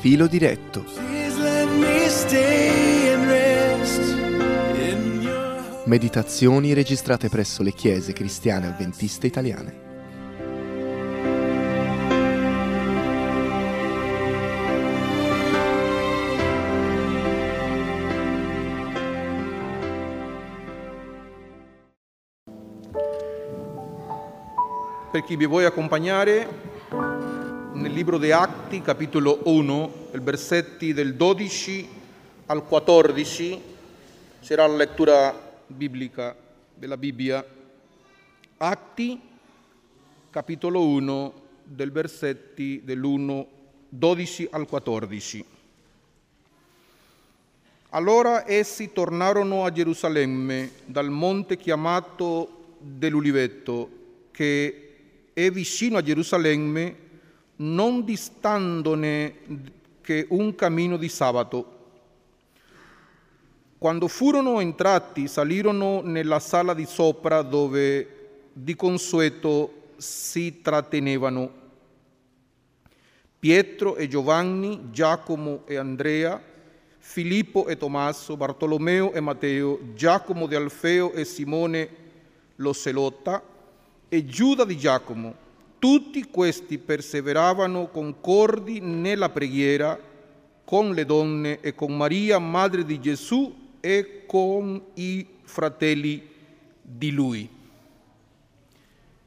Filo diretto. Meditazioni registrate presso le chiese cristiane avventiste italiane. Per chi mi vuole accompagnare, nel libro di Atti, capitolo 1, i versetti del 12 al 14, sarà la lettura biblica della Bibbia. Atti, capitolo 1, del versetti dell'1, 12 al 14. Allora essi tornarono a Gerusalemme dal monte chiamato dell'Ulivetto, che è vicino a Gerusalemme, non distandone che un cammino di sabato. Quando furono entrati, salirono nella sala di sopra dove di consueto si trattenevano. Pietro e Giovanni, Giacomo e Andrea, Filippo e Tommaso, Bartolomeo e Matteo, Giacomo di Alfeo e Simone lo Selota, e Giuda di Giacomo. Tutti questi perseveravano concordi nella preghiera con le donne e con Maria, madre di Gesù, e con i fratelli di lui.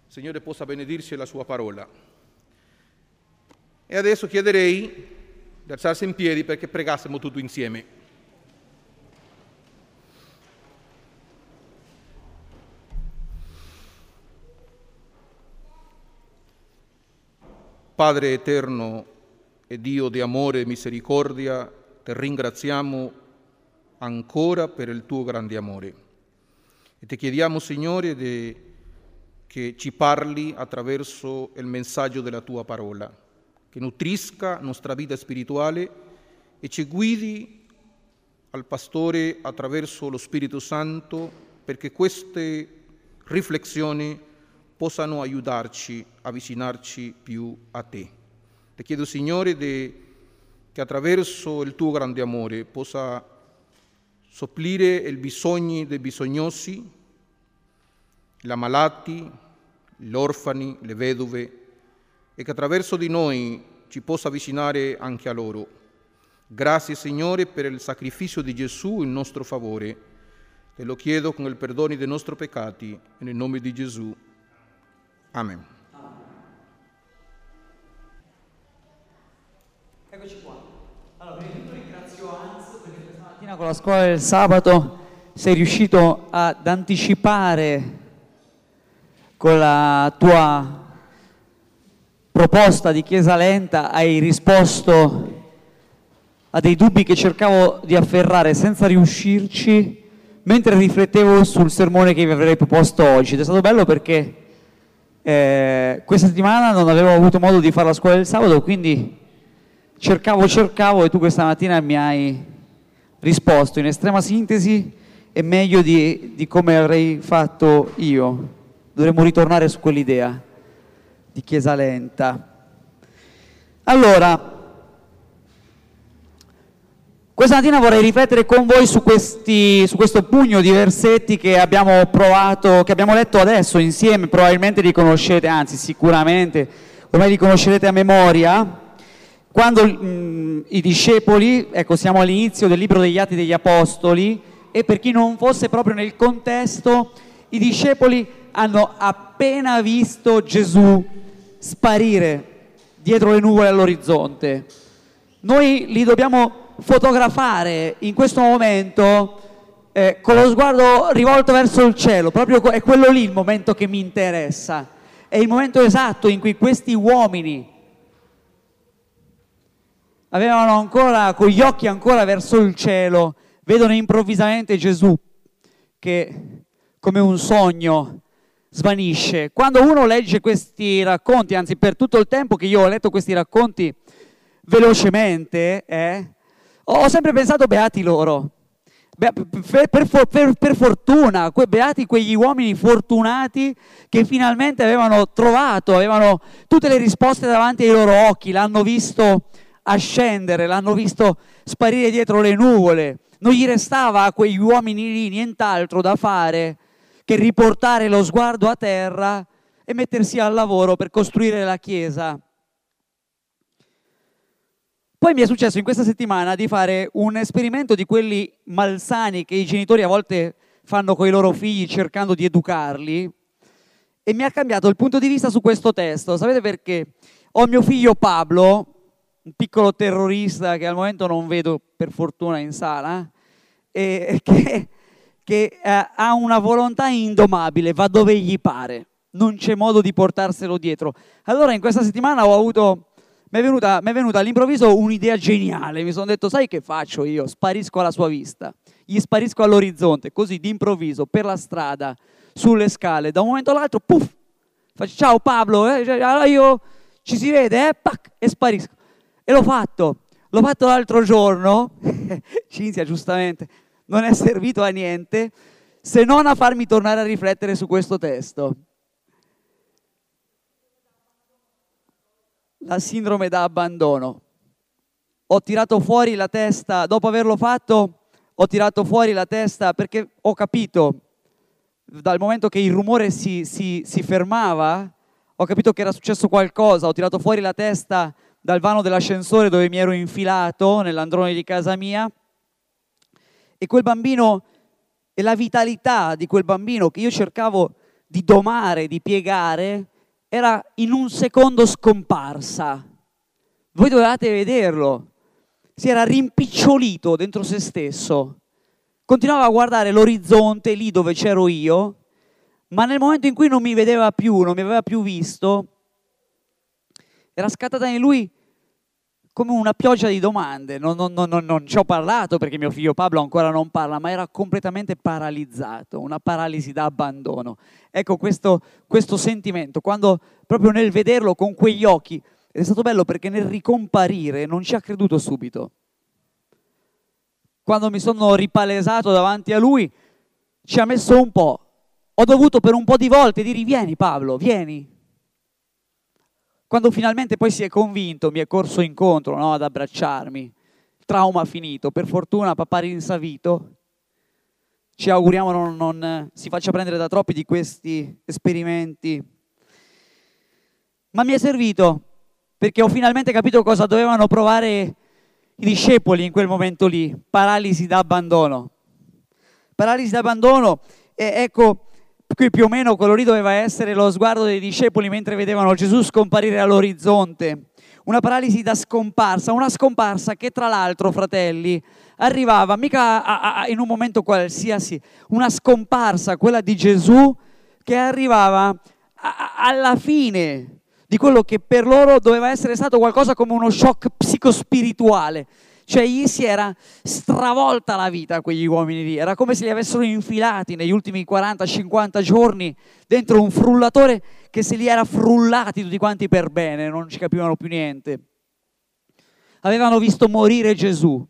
Signore possa benedirci la sua parola. E adesso chiederei di alzarsi in piedi perché pregassimo tutti insieme. Padre eterno e Dio di amore e misericordia, ti ringraziamo ancora per il tuo grande amore. E ti chiediamo, Signore, de, che ci parli attraverso il messaggio della tua parola, che nutrisca nostra vita spirituale e ci guidi al pastore attraverso lo Spirito Santo perché queste riflessioni possano aiutarci a avvicinarci più a te. Ti chiedo, Signore, de, che attraverso il tuo grande amore possa sopplire i bisogni dei bisognosi, gli ammalati, gli orfani, le vedove, e che attraverso di noi ci possa avvicinare anche a loro. Grazie Signore per il sacrificio di Gesù in nostro favore. Te lo chiedo con il perdono dei nostri peccati, nel nome di Gesù. Amen. Eccoci qua. Allora, prima di tutto ringrazio Hans perché questa mattina con la scuola del sabato sei riuscito ad anticipare con la tua proposta di chiesa lenta, hai risposto a dei dubbi che cercavo di afferrare senza riuscirci mentre riflettevo sul sermone che vi avrei proposto oggi. Ed è stato bello perché eh, questa settimana non avevo avuto modo di fare la scuola del sabato, quindi cercavo, cercavo e tu questa mattina mi hai risposto in estrema sintesi e meglio di, di come avrei fatto io. Dovremmo ritornare su quell'idea di chiesa lenta. Allora, questa mattina vorrei riflettere con voi su, questi, su, questo pugno di versetti che abbiamo provato, che abbiamo letto adesso insieme, probabilmente li conoscete, anzi sicuramente ormai li conoscerete a memoria. Quando mh, i discepoli, ecco siamo all'inizio del libro degli Atti degli Apostoli, e per chi non fosse proprio nel contesto, i discepoli hanno appena visto Gesù sparire dietro le nuvole all'orizzonte. Noi li dobbiamo fotografare in questo momento eh, con lo sguardo rivolto verso il cielo, proprio è quello lì il momento che mi interessa, è il momento esatto in cui questi uomini avevano ancora, con gli occhi ancora verso il cielo, vedono improvvisamente Gesù che come un sogno svanisce. Quando uno legge questi racconti, anzi per tutto il tempo che io ho letto questi racconti velocemente, eh, ho sempre pensato beati loro. Per, per, per, per, fortuna, que, beati quegli uomini fortunati che finalmente avevano trovato, avevano tutte le risposte davanti ai loro occhi, l'hanno visto ascendere, l'hanno visto sparire dietro le nuvole. Non gli restava a quegli uomini lì nient'altro da fare che riportare lo sguardo a terra e mettersi al lavoro per costruire la chiesa. Poi mi è successo in questa settimana di fare un esperimento di quelli malsani che i genitori a volte fanno con i loro figli cercando di educarli e mi ha cambiato il punto di vista su questo testo. Sapete perché? Ho mio figlio Pablo, un piccolo terrorista che al momento non vedo per fortuna in sala, e che, che eh, ha una volontà indomabile, va dove gli pare, non c'è modo di portarselo dietro. Allora in questa settimana ho avuto mi è venuta, venuta all'improvviso un'idea geniale. Mi sono detto, sai che faccio io? Sparisco alla sua vista, gli sparisco all'orizzonte, così d'improvviso, per la strada, sulle scale, da un momento all'altro, puff, faccio ciao Pablo, eh? Cioè, allora io ci si vede, eh? Pac, e sparisco. E l'ho fatto, l'ho fatto l'altro giorno, Cinzia giustamente, non è servito a niente, se non a farmi tornare a riflettere su questo testo. La sindrome da abbandono. Ho tirato fuori la testa, dopo averlo fatto, ho tirato fuori la testa perché ho capito, dal momento che il rumore si, si, si fermava, ho capito che era successo qualcosa, ho tirato fuori la testa dal vano dell'ascensore dove mi ero infilato, nell'androne di casa mia, e quel bambino e la vitalità di quel bambino che io cercavo di domare, di piegare, era in un secondo scomparsa. Voi dovevate vederlo. Si era rimpicciolito dentro se stesso. Continuava a guardare l'orizzonte lì dove c'ero io, ma nel momento in cui non mi vedeva più, non mi aveva più visto, era scattata in lui come una pioggia di domande. Non, non, non, non, ci ho parlato perché mio figlio Pablo ancora non parla, ma era completamente paralizzato, una paralisi da abbandono. Ecco questo, questo sentimento, quando proprio nel vederlo con quegli occhi, è stato bello perché nel ricomparire non ci ha creduto subito. Quando mi sono ripalesato davanti a lui, ci ha messo un po'. Ho dovuto per un po' di volte dire vieni Pablo, vieni, quando finalmente poi si è convinto, mi è corso incontro no, ad abbracciarmi, trauma finito, per fortuna papà rinsavito, ci auguriamo non, non si faccia prendere da troppi di questi esperimenti. Ma mi è servito perché ho finalmente capito cosa dovevano provare i discepoli in quel momento lì, paralisi da abbandono. Paralisi da abbandono, e ecco, Qui più o meno quello lì doveva essere lo sguardo dei discepoli mentre vedevano Gesù scomparire all'orizzonte. Una paralisi da scomparsa, una scomparsa che tra l'altro, fratelli, arrivava mica a, a, in un momento qualsiasi, una scomparsa, quella di Gesù, che arrivava a, alla fine di quello che per loro doveva essere stato qualcosa come uno shock psicospirituale. Cioè gli si era stravolta la vita a quegli uomini lì, era come se li avessero infilati negli ultimi 40-50 giorni dentro un frullatore che se li era frullati tutti quanti per bene, non ci capivano più niente. Avevano visto morire Gesù,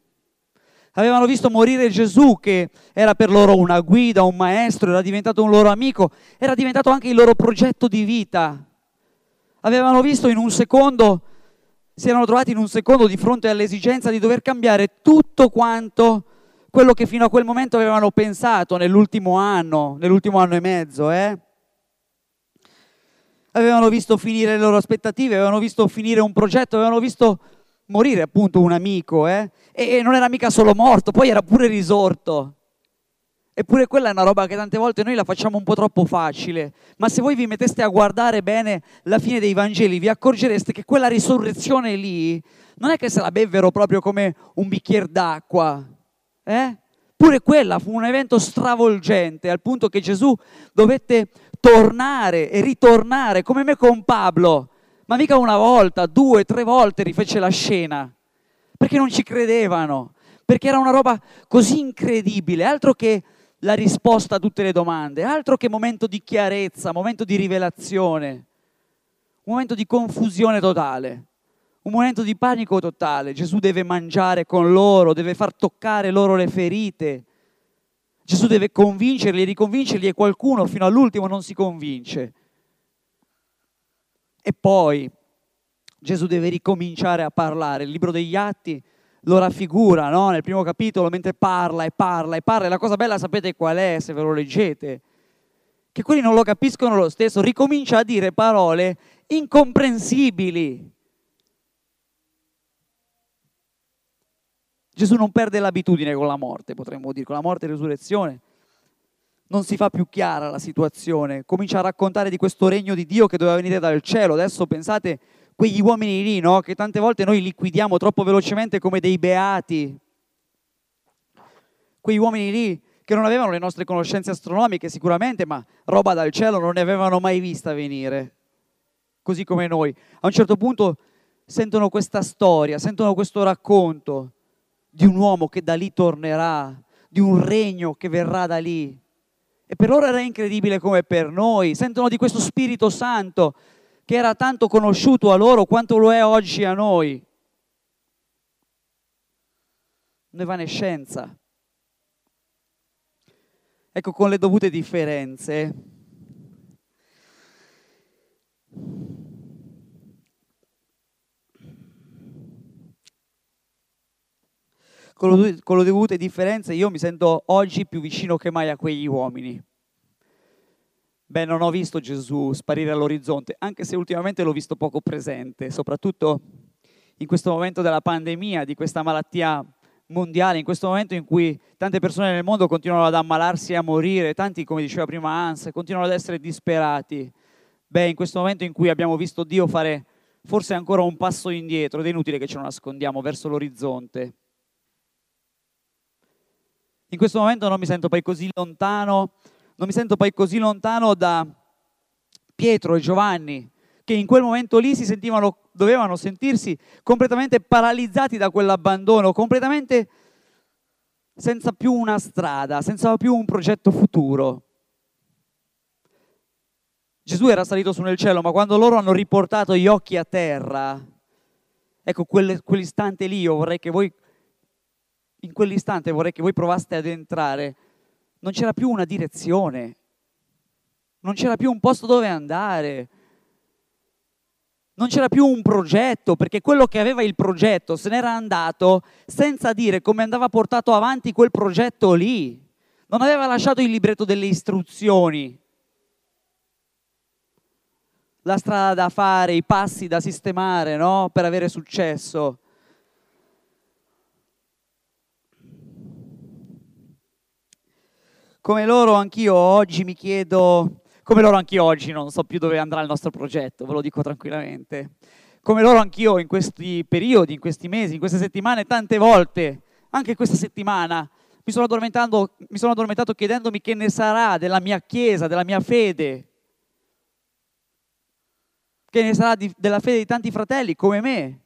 avevano visto morire Gesù che era per loro una guida, un maestro, era diventato un loro amico, era diventato anche il loro progetto di vita. Avevano visto in un secondo si erano trovati in un secondo di fronte all'esigenza di dover cambiare tutto quanto quello che fino a quel momento avevano pensato nell'ultimo anno, nell'ultimo anno e mezzo. Eh? Avevano visto finire le loro aspettative, avevano visto finire un progetto, avevano visto morire appunto un amico. Eh? E non era mica solo morto, poi era pure risorto. Eppure quella è una roba che tante volte noi la facciamo un po' troppo facile, ma se voi vi metteste a guardare bene la fine dei Vangeli, vi accorgereste che quella risurrezione lì non è che se la bevvero proprio come un bicchiere d'acqua, eh? Pure quella fu un evento stravolgente, al punto che Gesù dovette tornare e ritornare, come me con Pablo, ma mica una volta, due, tre volte rifece la scena, perché non ci credevano, perché era una roba così incredibile, altro che la risposta a tutte le domande, altro che momento di chiarezza, momento di rivelazione, un momento di confusione totale, un momento di panico totale. Gesù deve mangiare con loro, deve far toccare loro le ferite. Gesù deve convincerli e riconvincerli e qualcuno fino all'ultimo non si convince. E poi, Gesù deve ricominciare a parlare. Il libro degli Atti lo raffigura no? nel primo capitolo mentre parla e parla e parla. E la cosa bella sapete qual è se ve lo leggete? Che quelli non lo capiscono lo stesso, ricomincia a dire parole incomprensibili. Gesù non perde l'abitudine con la morte, potremmo dire, con la morte e la risurrezione. Non si fa più chiara la situazione, comincia a raccontare di questo regno di Dio che doveva venire dal cielo. Adesso pensate quegli uomini lì, no? che tante volte noi liquidiamo troppo velocemente come dei beati. Quegli uomini lì che non avevano le nostre conoscenze astronomiche sicuramente, ma roba dal cielo non ne avevano mai vista venire, così come noi. A un certo punto sentono questa storia, sentono questo racconto di un uomo che da lì tornerà, di un regno che verrà da lì. E per loro era incredibile come per noi, sentono di questo Spirito Santo che era tanto conosciuto a loro quanto lo è oggi a noi. Un'evanescenza. Ecco, con le dovute differenze. Con le, dovute differenze io mi sento oggi più vicino che mai a quegli uomini Beh, non ho visto Gesù sparire all'orizzonte, anche se ultimamente l'ho visto poco presente, soprattutto in questo momento della pandemia, di questa malattia mondiale, in questo momento in cui tante persone nel mondo continuano ad ammalarsi e a morire, tanti, come diceva prima Hans, continuano ad essere disperati. Beh, in questo momento in cui abbiamo visto Dio fare forse ancora un passo indietro, ed è inutile che ce lo nascondiamo verso l'orizzonte. In questo momento non mi sento poi così lontano non mi sento poi così lontano da Pietro e Giovanni, che in quel momento lì si sentivano, dovevano sentirsi completamente paralizzati da quell'abbandono, completamente senza più una strada, senza più un progetto futuro. Gesù era salito su nel cielo, ma quando loro hanno riportato gli occhi a terra, ecco quell'istante lì, io vorrei che voi, in quell'istante vorrei che voi provaste ad entrare non c'era più una direzione, non c'era più un posto dove andare, non c'era più un progetto, perché quello che aveva il progetto se n'era andato senza dire come andava portato avanti quel progetto lì. Non aveva lasciato il libretto delle istruzioni, la strada da fare, i passi da sistemare no? per avere successo. Come loro anch'io oggi mi chiedo, come loro anch'io oggi non so più dove andrà il nostro progetto, ve lo dico tranquillamente. Come loro anch'io in questi periodi, in questi mesi, in queste settimane, tante volte, anche questa settimana, mi sono mi sono addormentato chiedendomi che ne sarà della mia chiesa, della mia fede, che ne sarà di, della fede di tanti fratelli come me,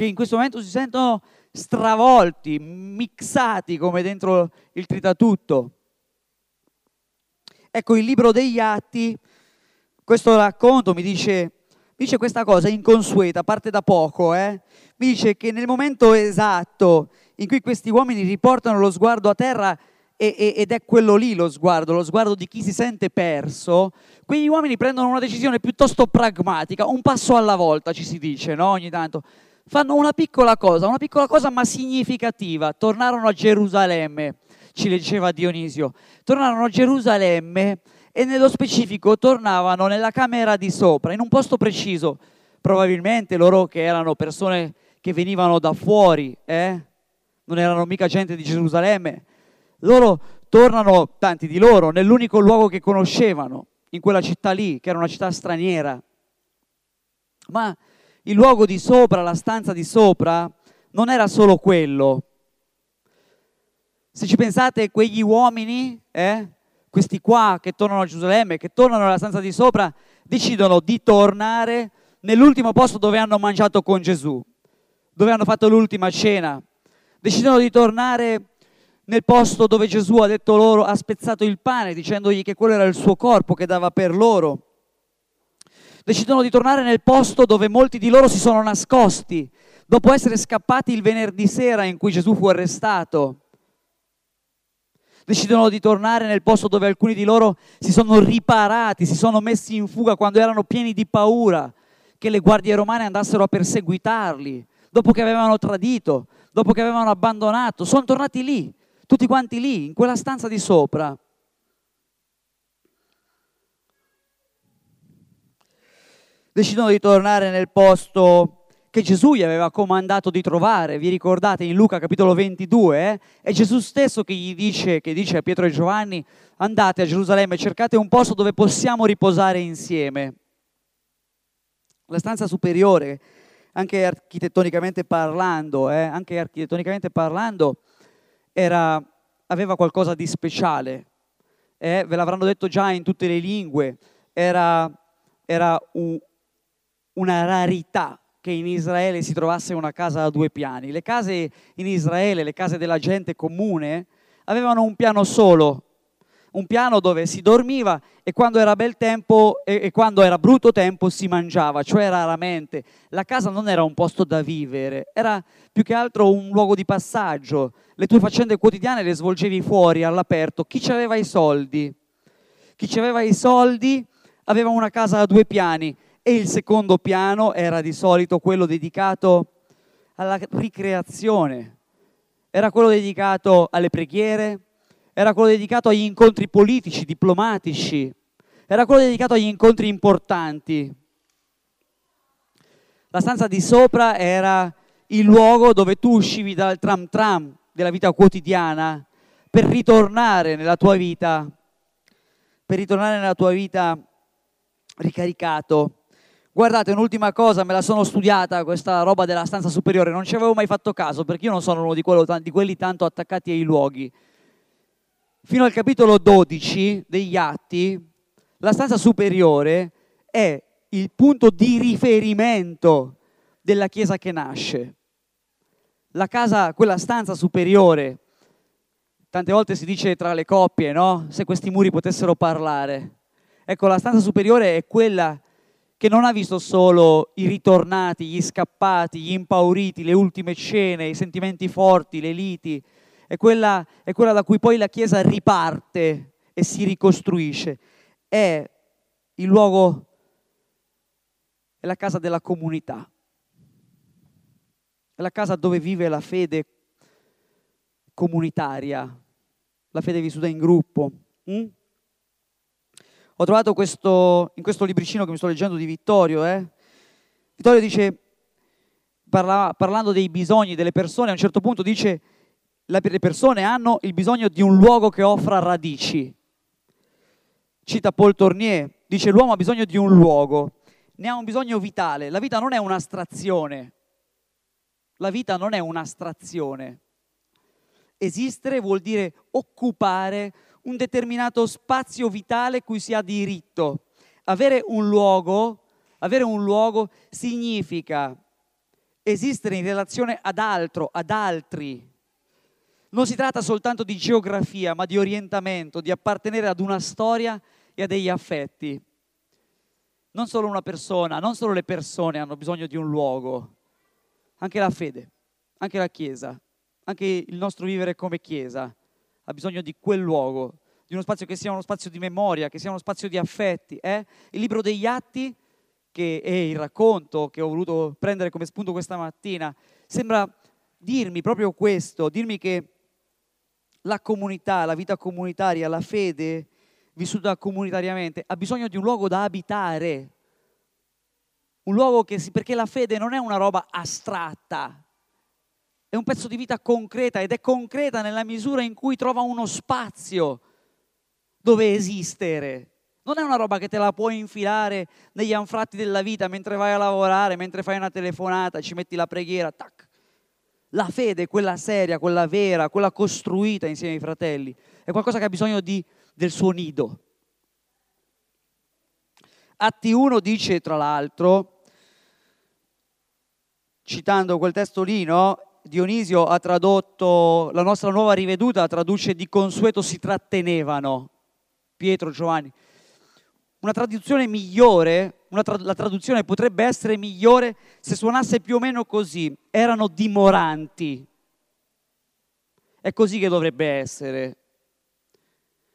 che in questo momento si sentono stravolti, mixati come dentro il tritatutto. Ecco, il libro degli atti, questo racconto mi dice, dice questa cosa inconsueta, parte da poco, eh? mi dice che nel momento esatto in cui questi uomini riportano lo sguardo a terra ed è quello lì lo sguardo, lo sguardo di chi si sente perso, quegli uomini prendono una decisione piuttosto pragmatica, un passo alla volta ci si dice, no? ogni tanto fanno una piccola cosa, una piccola cosa ma significativa. Tornarono a Gerusalemme, ci leggeva Dionisio, tornarono a Gerusalemme e nello specifico tornavano nella camera di sopra, in un posto preciso. Probabilmente loro che erano persone che venivano da fuori, eh? non erano mica gente di Gerusalemme, loro tornano, tanti di loro, nell'unico luogo che conoscevano, in quella città lì, che era una città straniera. Ma il luogo di sopra, la stanza di sopra, non era solo quello. Se ci pensate, quegli uomini, eh, questi qua che tornano a Gerusalemme, che tornano alla stanza di sopra, decidono di tornare nell'ultimo posto dove hanno mangiato con Gesù, dove hanno fatto l'ultima cena. Decidono di tornare nel posto dove Gesù ha detto loro, ha spezzato il pane, dicendogli che quello era il suo corpo che dava per loro decidono di tornare nel posto dove molti di loro si sono nascosti, dopo essere scappati il venerdì sera in cui Gesù fu arrestato. decidono di tornare nel posto dove alcuni di loro si sono riparati, si sono messi in fuga quando erano pieni di paura che le guardie romane andassero a perseguitarli, dopo che avevano tradito, dopo che avevano abbandonato, sono tornati lì, tutti quanti lì, in quella stanza di sopra. Decidono di tornare nel posto che Gesù gli aveva comandato di trovare. Vi ricordate in Luca capitolo 22? Eh? È Gesù stesso che gli dice, che dice a Pietro e Giovanni, andate a Gerusalemme, cercate un posto dove possiamo riposare insieme. La stanza superiore, anche architettonicamente parlando, eh, anche architettonicamente parlando era, aveva qualcosa di speciale. Eh? Ve l'avranno detto già in tutte le lingue. Era, era un, una rarità che in Israele si trovasse una casa a due piani. Le case in Israele, le case della gente comune, avevano un piano solo, un piano dove si dormiva e quando era bel tempo e, e, quando era brutto tempo si mangiava, cioè raramente. La casa non era un posto da vivere, era più che altro un luogo di passaggio. Le tue faccende quotidiane le svolgevi fuori, all'aperto. Chi aveva i soldi? Chi aveva i soldi aveva una casa a due piani e il secondo piano era di solito quello dedicato alla ricreazione, era quello dedicato alle preghiere, era quello dedicato agli incontri politici, diplomatici, era quello dedicato agli incontri importanti. La stanza di sopra era il luogo dove tu uscivi dal tram tram della vita quotidiana per ritornare nella tua vita, per ritornare nella tua vita ricaricato. Guardate, un'ultima cosa, me la sono studiata questa roba della stanza superiore, non ci avevo mai fatto caso perché io non sono uno di, quello, di quelli tanto attaccati ai luoghi. Fino al capitolo 12 degli Atti, la stanza superiore è il punto di riferimento della Chiesa che nasce. La casa, quella stanza superiore, tante volte si dice tra le coppie, no? Se questi muri potessero parlare. Ecco, la stanza superiore è quella che non ha visto solo i ritornati, gli scappati, gli impauriti, le ultime cene, i sentimenti forti, le liti, è quella, è quella da cui poi la Chiesa riparte e si ricostruisce. È il luogo, è la casa della comunità, è la casa dove vive la fede comunitaria, la fede vissuta in gruppo. Mm? Ho trovato questo, in questo libricino che mi sto leggendo di Vittorio, eh? Vittorio dice, parla, parlando dei bisogni delle persone, a un certo punto dice, le persone hanno il bisogno di un luogo che offra radici. Cita Paul Tournier, dice l'uomo ha bisogno di un luogo, ne ha un bisogno vitale. La vita non è un'astrazione, la vita non è un'astrazione. Esistere vuol dire occupare un determinato spazio vitale cui si ha diritto. Avere un luogo, avere un luogo significa esistere in relazione ad altro, ad altri. Non si tratta soltanto di geografia, ma di orientamento, di appartenere ad una storia e a degli affetti. Non solo una persona, non solo le persone hanno bisogno di un luogo, anche la fede, anche la Chiesa, anche il nostro vivere come Chiesa ha bisogno di quel luogo, di uno spazio che sia uno spazio di memoria, che sia uno spazio di affetti. Eh? Il libro degli atti, che è il racconto che ho voluto prendere come spunto questa mattina, sembra dirmi proprio questo, dirmi che la comunità, la vita comunitaria, la fede vissuta comunitariamente ha bisogno di un luogo da abitare, un luogo che si, perché la fede non è una roba astratta, è un pezzo di vita concreta ed è concreta nella misura in cui trova uno spazio dove esistere. Non è una roba che te la puoi infilare negli anfratti della vita mentre vai a lavorare, mentre fai una telefonata, ci metti la preghiera, tac. La fede, quella seria, quella vera, quella costruita insieme ai fratelli, è qualcosa che ha bisogno di, del suo nido. Atti 1 dice, tra l'altro, citando quel testo lì, no? Dionisio ha tradotto, la nostra nuova riveduta traduce di consueto si trattenevano, Pietro, Giovanni. Una traduzione migliore, una tra- la traduzione potrebbe essere migliore se suonasse più o meno così, erano dimoranti. È così che dovrebbe essere.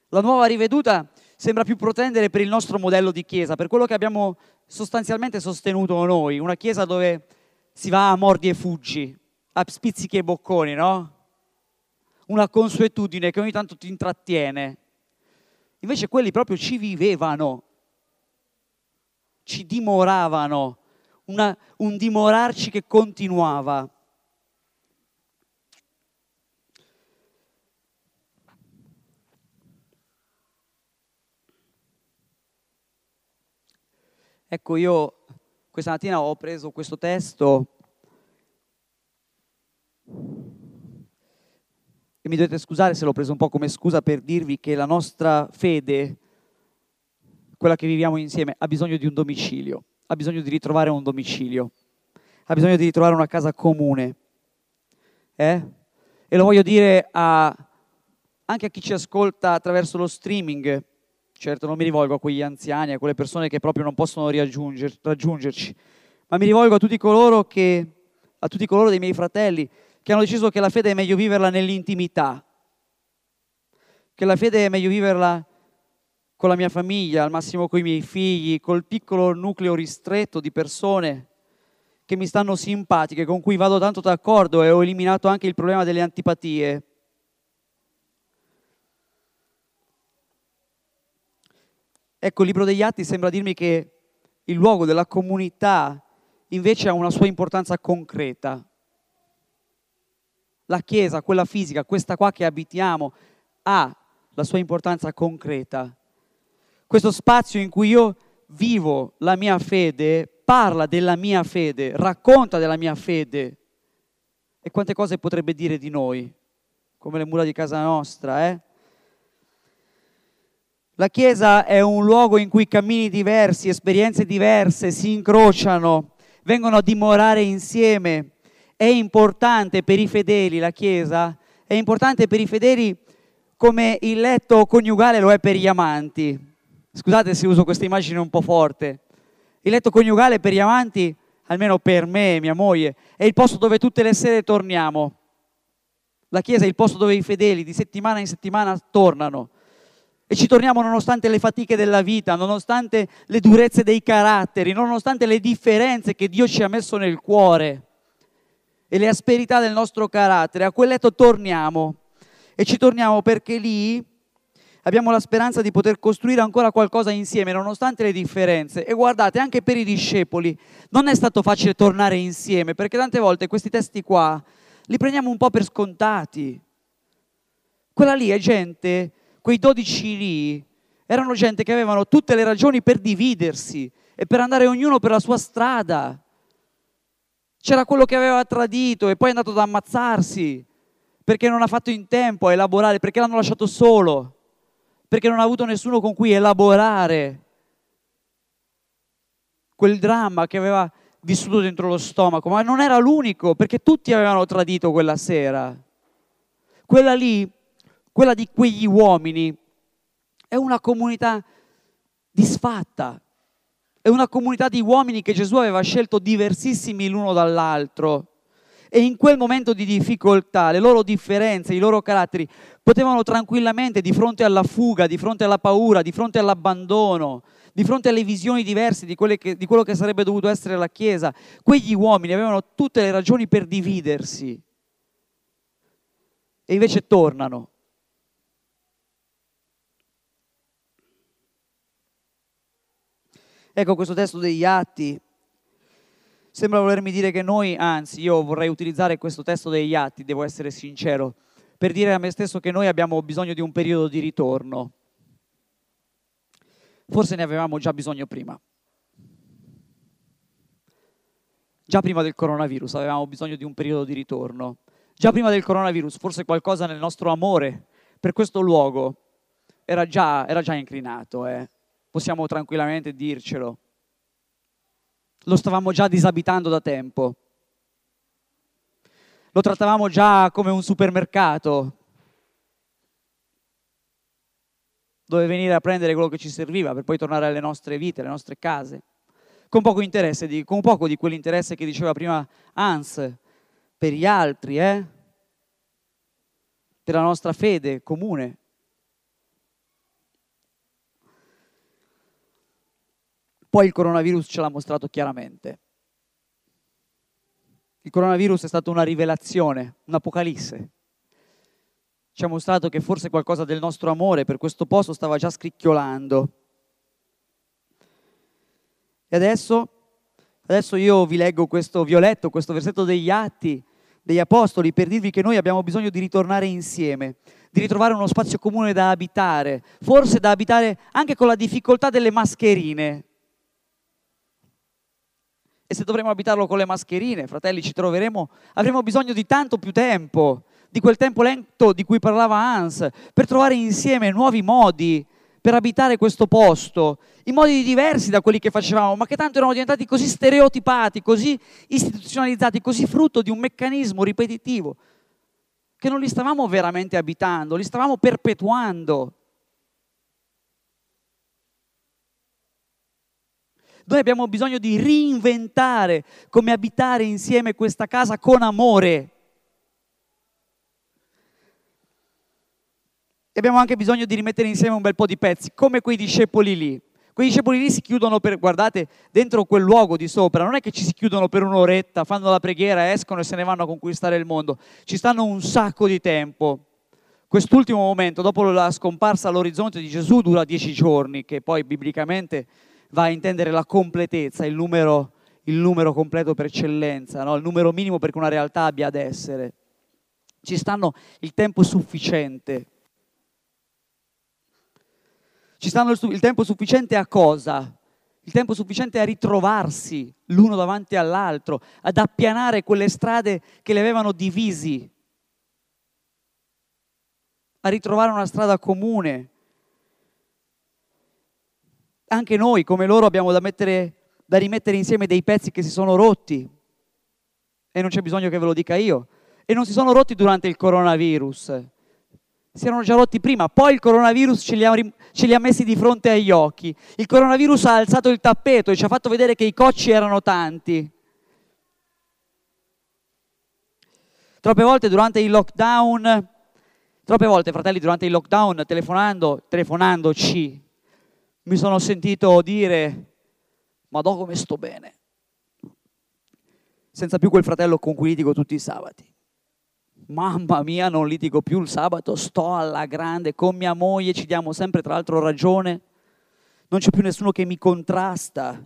La nuova riveduta sembra più protendere per il nostro modello di chiesa, per quello che abbiamo sostanzialmente sostenuto noi, una chiesa dove si va a mordi e fuggi, a spizzichi e bocconi, no? Una consuetudine che ogni tanto ti intrattiene. Invece quelli proprio ci vivevano, ci dimoravano, una, un dimorarci che continuava. Ecco, io questa mattina ho preso questo testo e mi dovete scusare se l'ho preso un po' come scusa per dirvi che la nostra fede, quella che viviamo insieme, ha bisogno di un domicilio, ha bisogno di ritrovare un domicilio, ha bisogno di ritrovare una casa comune. Eh? E lo voglio dire a, anche a chi ci ascolta attraverso lo streaming, certo non mi rivolgo a quegli anziani, a quelle persone che proprio non possono raggiungerci, ma mi rivolgo a tutti coloro che, a tutti coloro dei miei fratelli che hanno deciso che la fede è meglio viverla nell'intimità, che la fede è meglio viverla con la mia famiglia, al massimo con i miei figli, col piccolo nucleo ristretto di persone che mi stanno simpatiche, con cui vado tanto d'accordo e ho eliminato anche il problema delle antipatie. Ecco, il libro degli Atti sembra dirmi che il luogo della comunità invece ha una sua importanza concreta. La Chiesa, quella fisica, questa qua che abitiamo, ha la sua importanza concreta. Questo spazio in cui io vivo la mia fede, parla della mia fede, racconta della mia fede. E quante cose potrebbe dire di noi, come le mura di casa nostra, eh? La Chiesa è un luogo in cui cammini diversi, esperienze diverse si incrociano, vengono a dimorare insieme. È importante per i fedeli la Chiesa, è importante per i fedeli come il letto coniugale lo è per gli amanti. Scusate se uso questa immagine un po' forte. Il letto coniugale per gli amanti, almeno per me e mia moglie, è il posto dove tutte le sere torniamo. La Chiesa è il posto dove i fedeli di settimana in settimana tornano e ci torniamo nonostante le fatiche della vita, nonostante le durezze dei caratteri, nonostante le differenze che Dio ci ha messo nel cuore e le asperità del nostro carattere. A quel letto torniamo e ci torniamo perché lì abbiamo la speranza di poter costruire ancora qualcosa insieme nonostante le differenze. E guardate, anche per i discepoli non è stato facile tornare insieme perché tante volte questi testi qua li prendiamo un po' per scontati. Quella lì è gente quei dodici lì erano gente che avevano tutte le ragioni per dividersi e per andare ognuno per la sua strada. C'era quello che aveva tradito e poi è andato ad ammazzarsi perché non ha fatto in tempo a elaborare, perché l'hanno lasciato solo, perché non ha avuto nessuno con cui elaborare quel dramma che aveva vissuto dentro lo stomaco, ma non era l'unico, perché tutti avevano tradito quella sera. Quella lì quella di quegli uomini, è una comunità disfatta, è una comunità di uomini che Gesù aveva scelto diversissimi l'uno dall'altro. E in quel momento di difficoltà, le loro differenze, i loro caratteri, potevano tranquillamente, di fronte alla fuga, di fronte alla paura, di fronte all'abbandono, di fronte alle visioni diverse di, che, di quello che sarebbe dovuto essere la Chiesa, quegli uomini avevano tutte le ragioni per dividersi. E invece tornano Ecco, questo testo degli atti sembra volermi dire che noi, anzi io vorrei utilizzare questo testo degli atti, devo essere sincero, per dire a me stesso che noi abbiamo bisogno di un periodo di ritorno. Forse ne avevamo già bisogno prima. Già prima del coronavirus avevamo bisogno di un periodo di ritorno. Già prima del coronavirus forse qualcosa nel nostro amore per questo luogo era già, era già inclinato. Eh possiamo tranquillamente dircelo. Lo stavamo già disabitando da tempo. Lo trattavamo già come un supermercato dove venire a prendere quello che ci serviva per poi tornare alle nostre vite, alle nostre case. Con poco interesse, di, con poco di quell'interesse che diceva prima Hans, per gli altri, eh? per la nostra fede comune. Poi il coronavirus ce l'ha mostrato chiaramente. Il coronavirus è stata una rivelazione, un'apocalisse. Ci ha mostrato che forse qualcosa del nostro amore per questo posto stava già scricchiolando. E adesso, adesso io vi leggo questo, vi ho letto questo versetto degli Atti degli Apostoli per dirvi che noi abbiamo bisogno di ritornare insieme, di ritrovare uno spazio comune da abitare, forse da abitare anche con la difficoltà delle mascherine, e se dovremo abitarlo con le mascherine, fratelli, ci troveremo, avremo bisogno di tanto più tempo, di quel tempo lento di cui parlava Hans, per trovare insieme nuovi modi per abitare questo posto, in modi diversi da quelli che facevamo, ma che tanto erano diventati così stereotipati, così istituzionalizzati, così frutto di un meccanismo ripetitivo, che non li stavamo veramente abitando, li stavamo perpetuando. Noi abbiamo bisogno di reinventare come abitare insieme questa casa con amore. E abbiamo anche bisogno di rimettere insieme un bel po' di pezzi, come quei discepoli lì. Quei discepoli lì si chiudono per, guardate, dentro quel luogo di sopra, non è che ci si chiudono per un'oretta, fanno la preghiera, escono e se ne vanno a conquistare il mondo. Ci stanno un sacco di tempo. Quest'ultimo momento, dopo la scomparsa all'orizzonte di Gesù, dura dieci giorni, che poi biblicamente va a intendere la completezza, il numero, il numero completo per eccellenza, no? il numero minimo perché una realtà abbia ad essere. Ci stanno il tempo sufficiente. Ci stanno il, il tempo sufficiente a cosa? Il tempo sufficiente a ritrovarsi l'uno davanti all'altro, ad appianare quelle strade che le avevano divisi, a ritrovare una strada comune, anche noi, come loro, abbiamo da, mettere, da rimettere insieme dei pezzi che si sono rotti. E non c'è bisogno che ve lo dica io. E non si sono rotti durante il coronavirus. Si erano già rotti prima, poi il coronavirus ce li, ha, ce li ha messi di fronte agli occhi. Il coronavirus ha alzato il tappeto e ci ha fatto vedere che i cocci erano tanti. Troppe volte durante il lockdown, troppe volte fratelli durante il lockdown telefonando, telefonandoci, mi sono sentito dire, ma do come sto bene, senza più quel fratello con cui litigo tutti i sabati. Mamma mia, non litigo più il sabato, sto alla grande, con mia moglie ci diamo sempre tra l'altro ragione, non c'è più nessuno che mi contrasta,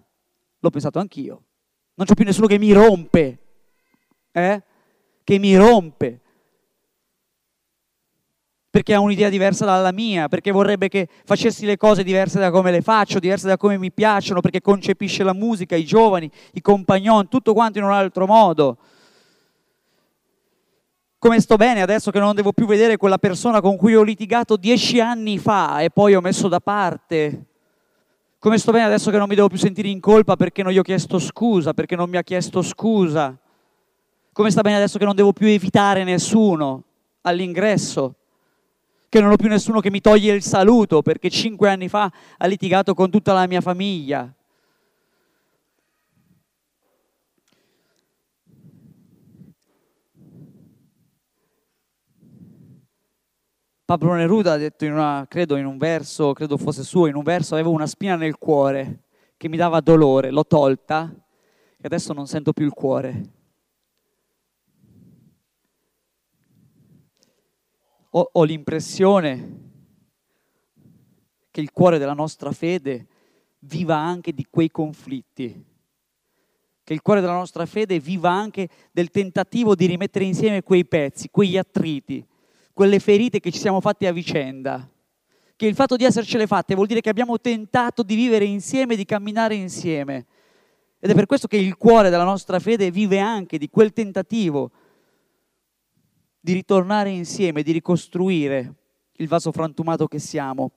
l'ho pensato anch'io, non c'è più nessuno che mi rompe, eh? che mi rompe perché ha un'idea diversa dalla mia, perché vorrebbe che facessi le cose diverse da come le faccio, diverse da come mi piacciono, perché concepisce la musica, i giovani, i compagnon, tutto quanto in un altro modo. Come sto bene adesso che non devo più vedere quella persona con cui ho litigato dieci anni fa e poi ho messo da parte. Come sto bene adesso che non mi devo più sentire in colpa perché non gli ho chiesto scusa, perché non mi ha chiesto scusa. Come sta bene adesso che non devo più evitare nessuno all'ingresso che non ho più nessuno che mi toglie il saluto perché cinque anni fa ha litigato con tutta la mia famiglia. Pablo Neruda ha detto in una, credo in un verso, credo fosse suo, in un verso avevo una spina nel cuore che mi dava dolore, l'ho tolta e adesso non sento più il cuore. Ho, ho l'impressione che il cuore della nostra fede viva anche di quei conflitti, che il cuore della nostra fede viva anche del tentativo di rimettere insieme quei pezzi, quegli attriti, quelle ferite che ci siamo fatti a vicenda. Che il fatto di essercele fatte vuol dire che abbiamo tentato di vivere insieme, di camminare insieme. Ed è per questo che il cuore della nostra fede vive anche di quel tentativo di ritornare insieme, di ricostruire il vaso frantumato che siamo.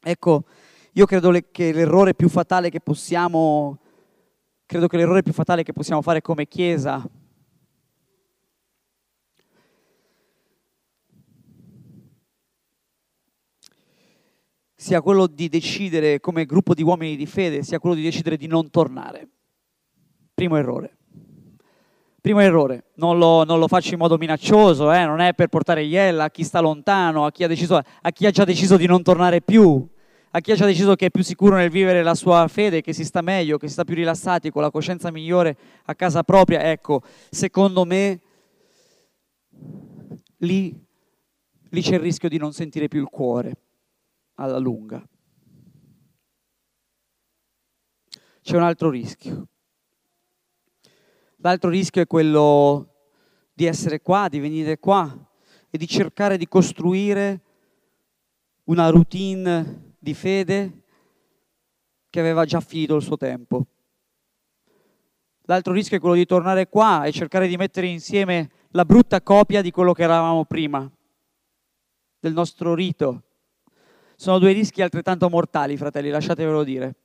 Ecco, io credo che l'errore più fatale che possiamo, credo che l'errore più fatale che possiamo fare come Chiesa sia quello di decidere come gruppo di uomini di fede, sia quello di decidere di non tornare. Primo errore. Primo errore, non lo, non lo faccio in modo minaccioso, eh? non è per portare iella a chi sta lontano, a chi, deciso, a chi ha già deciso di non tornare più. a chi ha già deciso che è più sicuro nel vivere la sua fede, che si sta meglio, che si sta più rilassati, con la coscienza migliore a casa propria, ecco, secondo me lì, lì c'è il rischio di non sentire più il cuore alla lunga. C'è un altro rischio. L'altro rischio è quello di essere qua, di venire qua e di cercare di costruire una routine di fede che aveva già finito il suo tempo. L'altro rischio è quello di tornare qua e cercare di mettere insieme la brutta copia di quello che eravamo prima, del nostro rito. Sono due rischi altrettanto mortali, fratelli, lasciatevelo dire.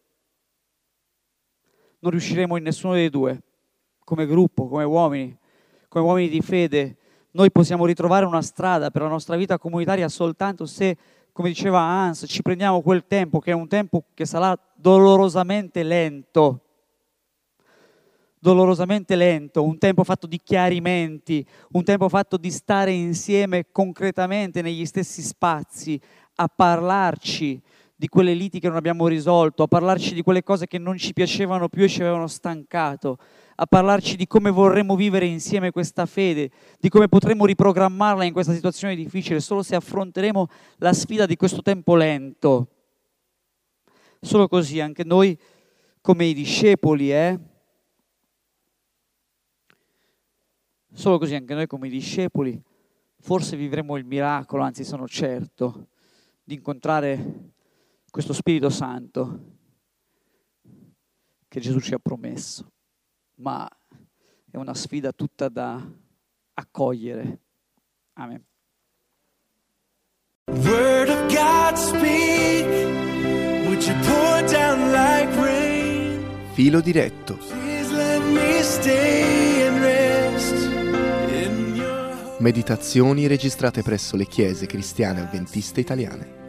Non riusciremo in nessuno dei due, come gruppo, come uomini, come uomini di fede. Noi possiamo ritrovare una strada per la nostra vita comunitaria soltanto se come diceva Hans, ci prendiamo quel tempo che è un tempo che sarà dolorosamente lento, dolorosamente lento, un tempo fatto di chiarimenti, un tempo fatto di stare insieme concretamente negli stessi spazi, a parlarci di quelle liti che non abbiamo risolto, a parlarci di quelle cose che non ci piacevano più e ci avevano stancato, a parlarci di come vorremmo vivere insieme questa fede, di come potremmo riprogrammarla in questa situazione difficile, solo se affronteremo la sfida di questo tempo lento. Solo così anche noi come i discepoli, eh? Solo così anche noi come i discepoli forse vivremo il miracolo, anzi sono certo, di incontrare questo Spirito Santo che Gesù ci ha promesso ma è una sfida tutta da accogliere. Amen. Word of God speak, would you pour down like rain? Filo diretto. Meditazioni registrate presso le chiese cristiane avventiste italiane.